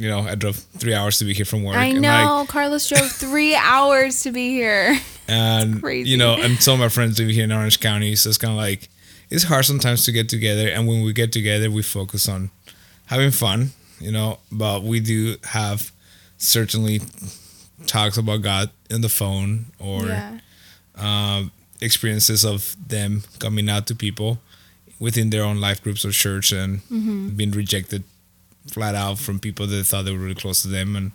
you know, I drove three hours to be here from work. I know like, Carlos drove three <laughs> hours to be here. <laughs> and crazy. you know, and some of my friends live here in Orange County, so it's kind of like it's hard sometimes to get together. And when we get together, we focus on having fun, you know. But we do have certainly talks about God in the phone or yeah. um, experiences of them coming out to people within their own life groups or church and Mm-hmm. being rejected flat out from people that thought they were really close to them, and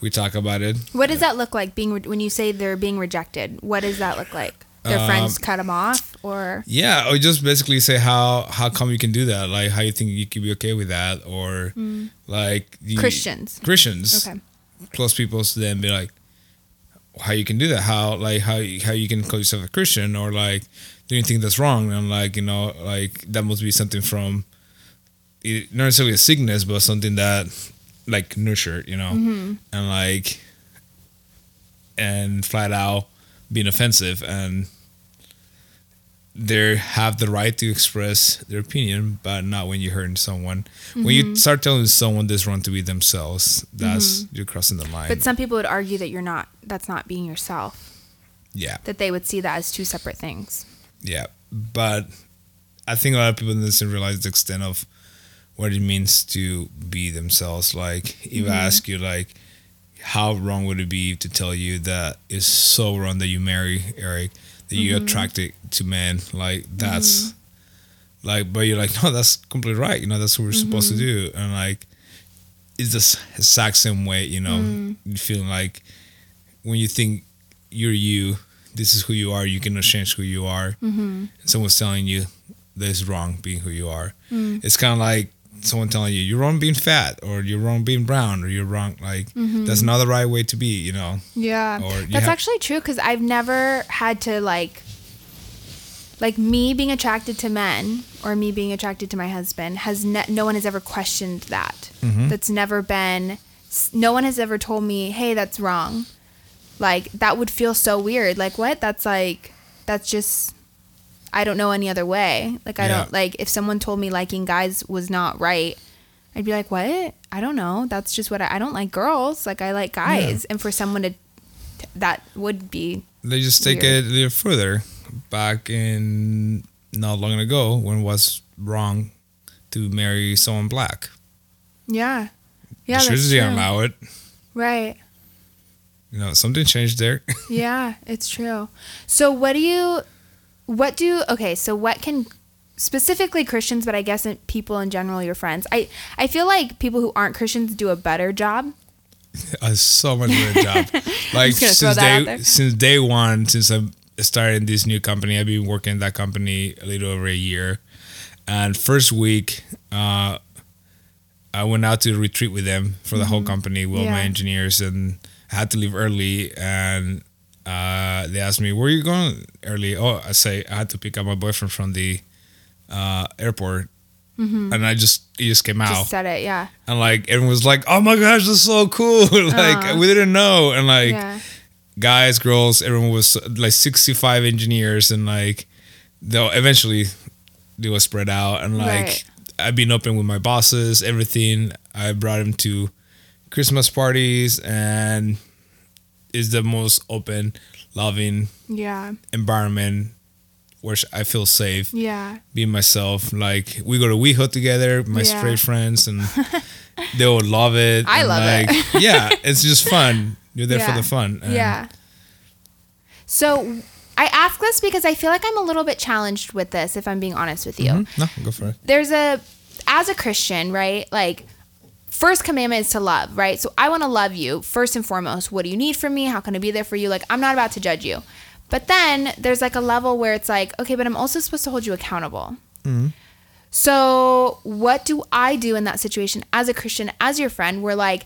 we talk about it. What does that look like? Being re- when you say they're being rejected, what does that look like? Their Um, friends cut them off, or Yeah, or just basically say how how come you can do that? Like how you think you could be okay with that, or like you, Mm. Christians. Christians, Okay. close people to them, be like, how you can do that? How like how how you can call yourself a Christian, or like do you think that's wrong? And like you know, like that must be something from it- not necessarily a sickness, but something that like nurtured, you know, mm-hmm. and like and flat out being offensive and they have the right to express their opinion, but not when you're hurting someone. When you mm-hmm. start telling someone this wrong to be themselves, that's mm-hmm. you're crossing the line. but some people would argue that you're not. That's not being yourself. yeah, That they would see that as two separate things. yeah. But I think a lot of people doesn't realize the extent of what it means to be themselves. Like if I mm-hmm. ask you, like, how wrong would it be to tell you that it's so wrong that you marry Eric, that you're mm-hmm. attracted to men? Like that's mm-hmm. like, but you're like, <laughs> no, that's completely right. You know, that's what we're supposed to do. And like, it's the exact same way. You know, you feeling like when you think you're you, this is who you are. You cannot change who you are. And someone's telling you that it's wrong being who you are. Mm. It's kind of like someone telling you you're wrong being fat, or you're wrong being brown, or you're wrong like that's not the right way to be. You know. Yeah, Or that's have- actually true because I've never had to like, like me being attracted to men or me being attracted to my husband has ne- no one has ever questioned that. Mm-hmm. That's never been. No one has ever told me, "Hey, that's wrong." Like that would feel so weird. Like what? That's like that's just. I don't know any other way. Like I Yeah. don't like if someone told me liking guys was not right. I'd be like, "What? I don't know. That's just what I, I don't like girls. Like I like guys." And for someone to that would be They just take Weird. it a little further. Back in not long ago, when it was wrong to marry someone black. yeah yeah the that's didn't true. allow it. right You know, something changed there. <laughs> yeah it's true so what do you what do okay so what can specifically christians but i guess people in general your friends i i feel like people who aren't christians do a better job <laughs> a so much better job. <laughs> Like just gonna throw since day since day one, since I started this new company, I've been working at that company a little over a year. And first week, uh, I went out to retreat with them for the whole company, with all my Mm-hmm. Engineers, and I had to leave early. And uh, they asked me, "Where are you going early?" Oh, I say I had to pick up my boyfriend from the uh, airport, and I just he just came out. Mm-hmm. just said it yeah And like everyone was like, "Oh my gosh, that's so cool!" <laughs> like we didn't know, and like yeah guys, girls, everyone was like sixty-five engineers, and like though eventually they was spread out, and like Right. I've been open with my bosses, everything. I brought him to Christmas parties, and is the most open, loving yeah environment where I feel safe yeah being myself. Like we go to WeHo together, my Yeah. straight friends, and <laughs> they will love it. I and, love it. yeah, it's just <laughs> fun. You're there Yeah. for the fun. and yeah so i ask this because i feel like i'm a little bit challenged with this if i'm being honest with you Mhm. No, go for it. there's a as a christian right like first commandment is to love right so i want to love you first and foremost what do you need from me how can i be there for you like i'm not about to judge you But then there's like a level where it's like, okay, but I'm also supposed to hold you accountable. Mm-hmm. So, what do I do in that situation as a Christian, as your friend? We're like,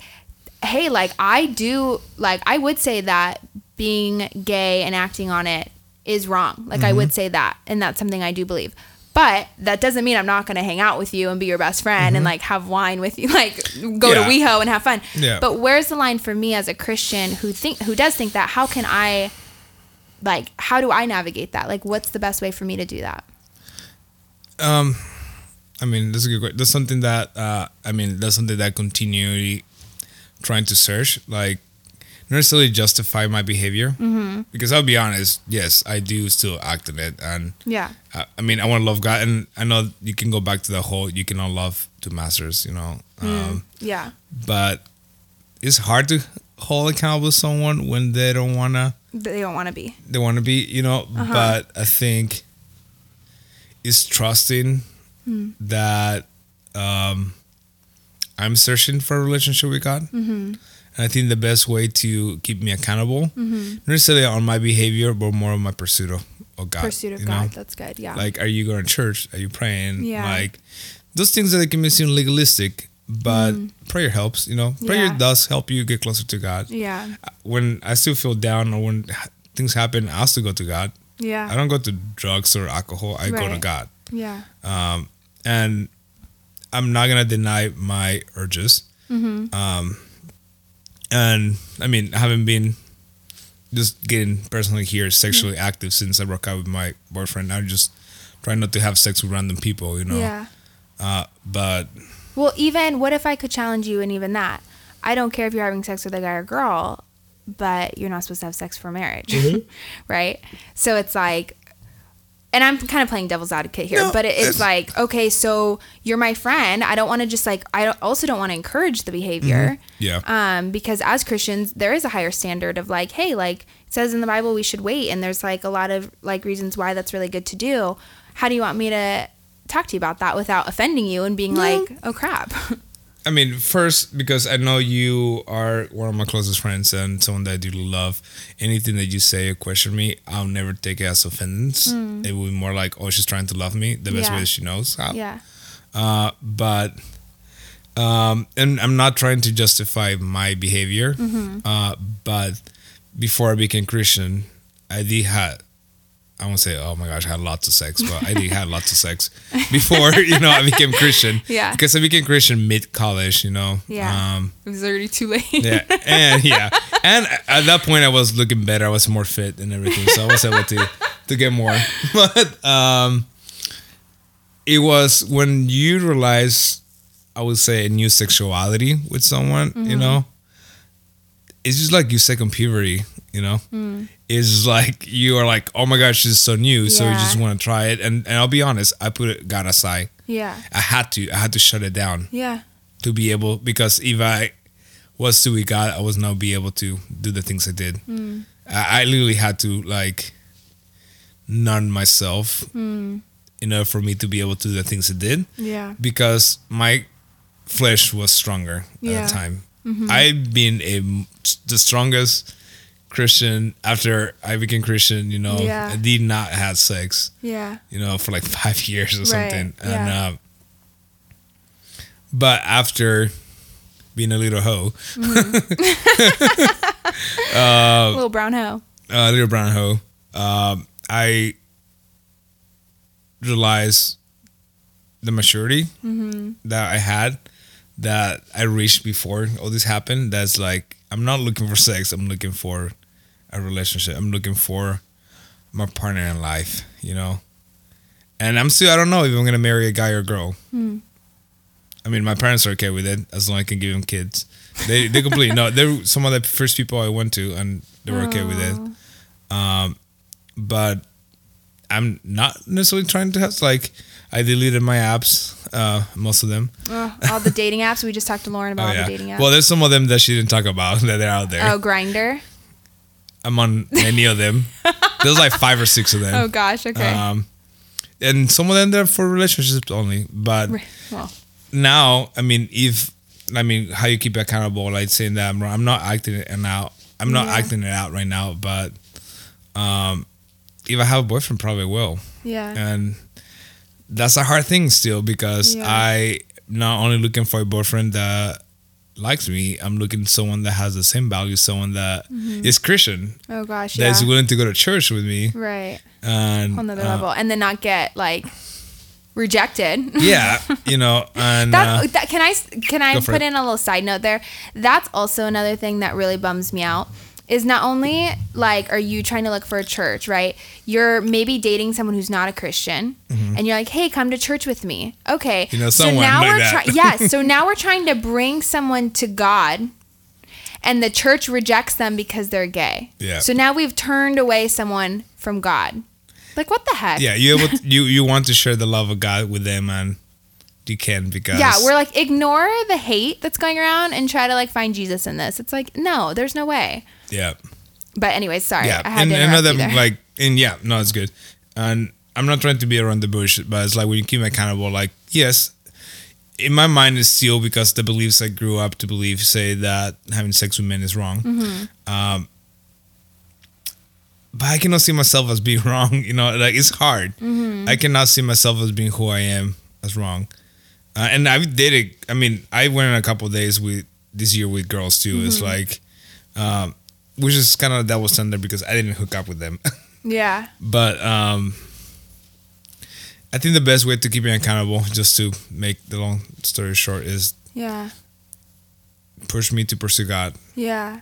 hey, like, I do, like, I would say that being gay and acting on it is wrong. Like, I would mm-hmm. say that. And that's something I do believe. But that doesn't mean I'm not going to hang out with you and be your best friend and like have wine with you, <laughs> like go Yeah. to WeHo and have fun. Yeah. But where's the line for me as a Christian who think who does think that? How can I, like, how do I navigate that? Like, what's the best way for me to do that? Um, I mean, that's a good question. That's something that uh, I mean, that's something that continually trying to search, like not necessarily justify my behavior. Mm-hmm. Because I'll be honest, yes, I do still act on it, and Yeah. I, I mean, I want to love God, and I know you can go back to the whole you cannot love two masters, you know. Um, Yeah. but it's hard to hold accountable someone when they don't wanna They don't want to be. they want to be, you know. But I think it's trusting that um, I'm searching for a relationship with God, mm-hmm. And I think the best way to keep me accountable, Mm-hmm. not necessarily on my behavior, but more on my pursuit of, of God. Pursuit of God. know? That's good. Yeah. Like, are you going to church? Are you praying? Yeah. Like those things that can be seem legalistic, but prayer helps. You know, prayer Mm. Yeah. does help you get closer to God yeah. when I still feel down or when things happen, I still go to God. Yeah. I don't go to drugs or alcohol. I go to God. Yeah. Um, and I'm not gonna deny my urges. Mm-hmm. Um, and I mean, I haven't been just getting personally here sexually Mm-hmm. active since I broke up with my boyfriend. I'm just try not to have sex with random people, you know. Yeah. Uh, but Well, even what if I could challenge you and even that? I don't care if you're having sex with a guy or girl, but you're not supposed to have sex for marriage. <laughs> right? So it's like and I'm kind of playing devil's advocate here, No, but it, it's it's- like, okay, so you're my friend. I don't want to just like I don't, also don't want to encourage the behavior. yeah, um, because as Christians, there is a higher standard of like, hey, like it says in the Bible, we should wait, and there's like a lot of like reasons why that's really good to do. How do you want me to talk to you about that without offending you and being like, oh crap? <laughs> I mean, first because I know you are one of my closest friends and someone that I do love. Anything that you say or question me, I'll never take it as offense. It will be more like, oh, she's trying to love me the best. Yeah. way that she knows how. yeah, Uh, but um, and I'm not trying to justify my behavior. Mm-hmm. Uh, but before I became Christian, I did had I won't say oh my gosh I had lots of sex, but I did had lots of sex <laughs> before you know I became Christian. Yeah. because I became Christian mid college. You know. Yeah. Um, it was already too late. yeah, <laughs> and yeah, and at that point I was looking better. I was more fit and everything, so I was able to to get more. <laughs> But um, it was when you realize, I would say, a new sexuality with someone. You know, it's just like you second puberty. You know, hmm. it's just like you are like, oh my gosh, this is so new, so you just want to try it. And and I'll be honest, I put it God aside. yeah, I had to. I had to shut it down yeah, to be able because if I was to God, I was not be able to do the things I did. Hmm. I, I literally had to like numb myself hmm. in order for me to be able to do the things I did yeah, because my flesh was stronger Yeah. at the time. Mm-hmm. I've been a the strongest Christian after I became Christian. You know, Yeah. I did not have sex yeah, you know, for like <laughs> five years or Right, something. And yeah. uh, but after being a little hoe, <laughs> <laughs> little brown hoe. uh, little brown hoe, um, I realized the maturity that I had that I reached before all this happened. That's like I'm not looking for sex. I'm looking for a relationship. I'm looking for my partner in life. You know, and I'm still I don't know if I'm gonna marry a guy or a girl. I mean, my parents are okay with it as long as I can give them kids. They they completely no. They're some of the first people I went to, and they were okay with it. Um, but I'm not necessarily trying to have like I deleted my apps, uh, most of them. All the dating apps. We just talked to Lauren <laughs> about Oh yeah. the dating apps. Well, there's some of them that she didn't talk about <laughs> that they're out there. oh, Grindr. I'm on many of them. There's like five or six of them. <laughs> Oh gosh. Okay. Um, and some of them they're for relationships only. But well, now, I mean, if I mean, how you keep it accountable, like saying that I'm, I'm not acting it out. I'm not Yeah. acting it out right now, but Um, if I have a boyfriend, probably will. Yeah. and that's a hard thing still because Yeah. I not only looking for a boyfriend that likes me, I'm looking someone that has the same values, someone that is Christian, oh gosh. that Yeah. is willing to go to church with me, right. and Whole nother uh, level, and then not get like rejected. yeah, you know, <laughs> and That, uh, that can I can I put it. in a little side note there? That's also another thing that really bums me out. Is not only like are you trying to look for a church, right? You're maybe dating someone who's not a Christian, and you're like, "Hey, come to church with me." Okay, Mm-hmm. You know, so someone now like we're that. trying. <laughs> yes, so now we're trying to bring someone to God, and the church rejects them because they're gay. Yeah. So now we've turned away someone from God. Like what the heck? yeah, you able you you want to share the love of God with them, and you can because Yeah, we're like ignore the hate that's going around and try to like find Jesus in this. It's like no, there's no way. yeah. But anyways, sorry, yeah, I had and another like, and yeah, no, it's good. And I'm not trying to be around the bush, but it's like when you keep accountable. Like, yes, in my mind is still because the beliefs I grew up to believe say that having sex with men is wrong. Mm-hmm. Um, but I cannot see myself as being <laughs> wrong. You know, like it's hard. Mm-hmm. I cannot see myself as being who I am as wrong. Uh, and I did it. I mean, I went on a couple days with this year with girls too. It's Mm-hmm. like, um, which is kind of a double standard because I didn't hook up with them. <laughs> yeah, but um, I think the best way to keep me accountable, just to make the long story short, is yeah, push me to pursue God. yeah.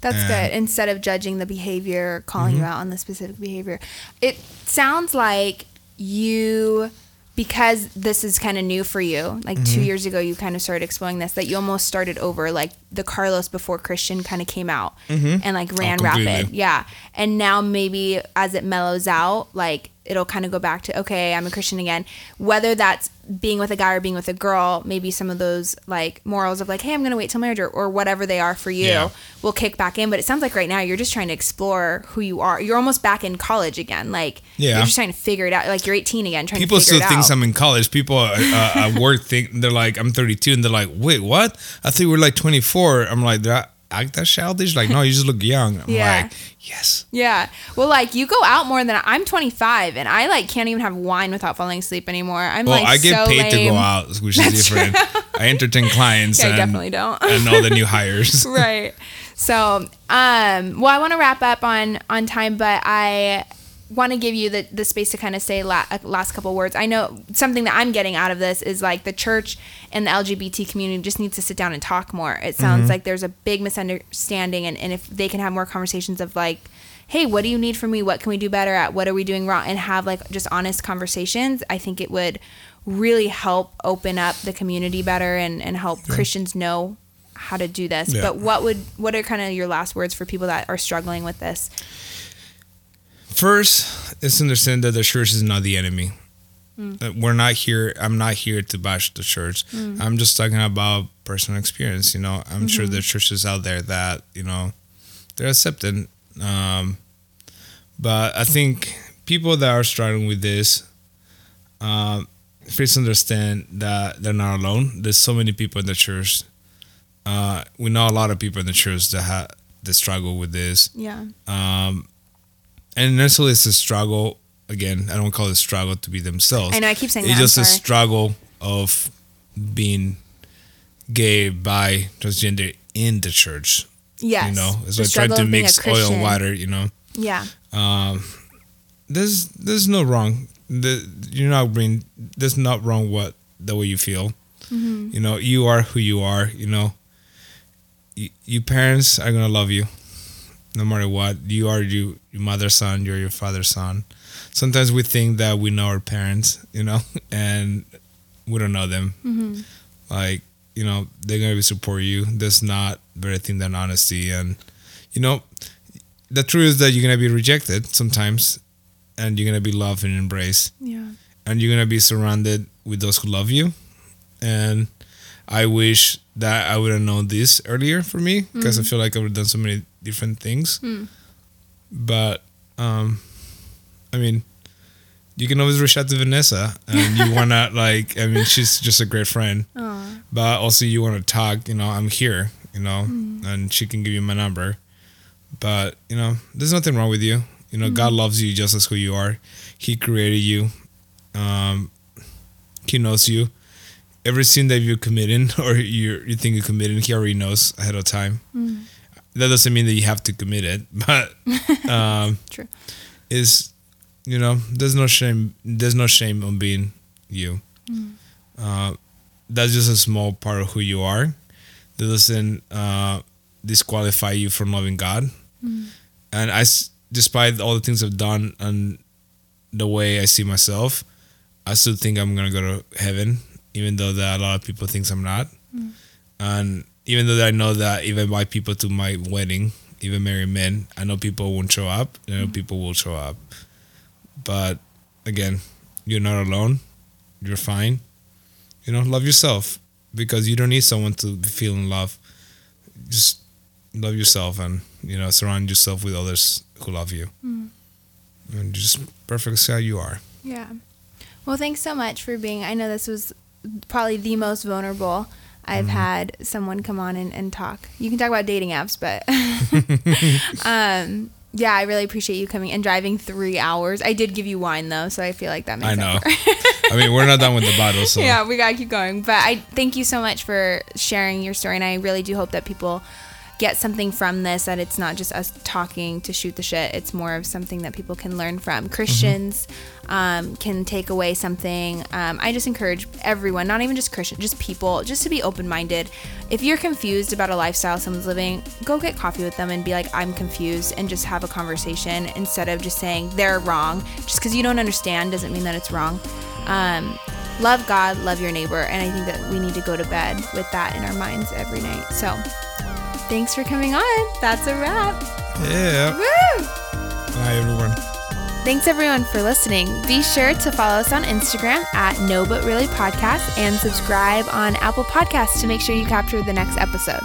That's And- good. Instead of judging the behavior, calling Mm-hmm. you out on the specific behavior, it sounds like you because this is kind of new for you. Like Mm-hmm. two years ago, you kind of started exploring this. That you almost started over, like the Carlos before Christian kind of came out and like ran Oh, rapid. Yeah. And now maybe as it mellows out, like it'll kind of go back to, okay, I'm a Christian again. Whether that's being with a guy or being with a girl, maybe some of those like morals of like, hey, I'm going to wait till marriage or, or whatever they are for you Yeah. will kick back in. But it sounds like right now you're just trying to explore who you are. You're almost back in college again. Like, Yeah. you're just trying to figure it out. Like you're 18 again, trying People to figure still think. I'm in college. People uh, uh, at work think they're like I'm 32, and they're like, "Wait, what? I thought you were like 24." I'm like, "Do I act that childish?" Like, no, you just look young. I'm Yeah. like, "Yes." Yeah. Well, like you go out more than I, I'm 25 and I like can't even have wine without falling asleep anymore. I'm Well, like I get so paid to lame. go out, which is <laughs> different. I entertain clients. <laughs> Yeah, I definitely don't. and all the new <laughs> hires. right. So, um, well, I want to wrap up on on time, but I want to give you the, the space to kind of say la- uh, last couple words. I know something that I'm getting out of this is like the church and the LGBT community just needs to sit down and talk more. It sounds like there's a big misunderstanding, and, and if they can have more conversations of like, hey, what do you need from me? What can we do better at? What are we doing wrong? And have like just honest conversations, I think it would really help open up the community better and, and help Christians know how to do this. Yeah. But what would what are kind of your last words for people that are struggling with this? First, is understand that the church is not the enemy. That We're not here. I'm not here to bash the church. I'm just talking about personal experience. You know, I'm sure there are churches out there that you know they're accepting. Um, but I think people that are struggling with this, um, please understand that they're not alone. There's so many people in the church. Uh, we know a lot of people in the church that have that struggle with this Yeah. um, and necessarily it's a struggle. Again, I don't call it a struggle to be themselves. I know I keep saying it's that. I'm just a struggle of being gay, bi transgender in the church. Yes. You know, it's like trying to of being a mix oil and water. You know, Yeah. um, there's there's no wrong. The, you're not being there's not wrong what the way you feel. Mm-hmm. You know, you are who you are. You know, you, you parents are gonna love you, no matter what. You are you your mother's son. You're your father's son. Sometimes we think that we know our parents, you know, <laughs> and we don't know them. Mm-hmm. Like you know, they're gonna be support you. There's not better thing than honesty, and you know, the truth is that you're gonna be rejected sometimes, and you're gonna be loved and embraced Yeah. and you're gonna be surrounded with those who love you. And I wish that I would have known this earlier for me because I feel like I would have done so many different things. But um, I mean, you can always reach out to Vanessa, and you wanna <laughs> like. I mean, she's just a great friend. Aw. But also, you want to talk. You know, I'm here. You know, and she can give you my number. But you know, there's nothing wrong with you. You know, God loves you just as who you are. He created you. Um, he knows you. Every sin that you're committing <laughs> or you you think you're committing, He already knows ahead of time. That doesn't mean that you have to commit it, <laughs> but <laughs> um, True. is you know there's no shame there's no shame on being you. Uh, that's just a small part of who you are. That doesn't uh, disqualify you from loving god. And I, despite all the things i've done and the way i see myself i still think i'm gonna go to heaven even though that a lot of people thinks i'm not. And even though I know that even invite people to my wedding, even married men, I know people won't show up. I know mm. people will show up. But again, you're not alone. You're fine. You know, love yourself because you don't need someone to feel in love. Just love yourself and you know surround yourself with others who love you. Mm. And just perfect how you are. Yeah. Well, thanks so much for being. I know this was probably the most vulnerable I've had someone come on and, and talk. You can talk about dating apps, but <laughs> um, yeah, I really appreciate you coming and driving three hours. I did give you wine though, so I feel like that makes I know. I mean, we're not done with the <laughs> bottle, so yeah, we gotta keep going. But I thank you so much for sharing your story, and I really do hope that people get something from this. That it's not just us talking to shoot the shit. It's more of something that people can learn from. Christians um, can take away something. Um, I just encourage everyone, not even just Christian, just people, just to be open minded. If you're confused about a lifestyle someone's living, go get coffee with them and be like, I'm confused, and just have a conversation instead of just saying they're wrong. Just because you don't understand doesn't mean that it's wrong. Um, love God, love your neighbor, and I think that we need to go to bed with that in our minds every night. So, thanks for coming on. That's a wrap. yeah. Woo! Bye, everyone. Thanks everyone for listening. Be sure to follow us on Instagram at No But Really Podcast and subscribe on Apple Podcasts to make sure you capture the next episode.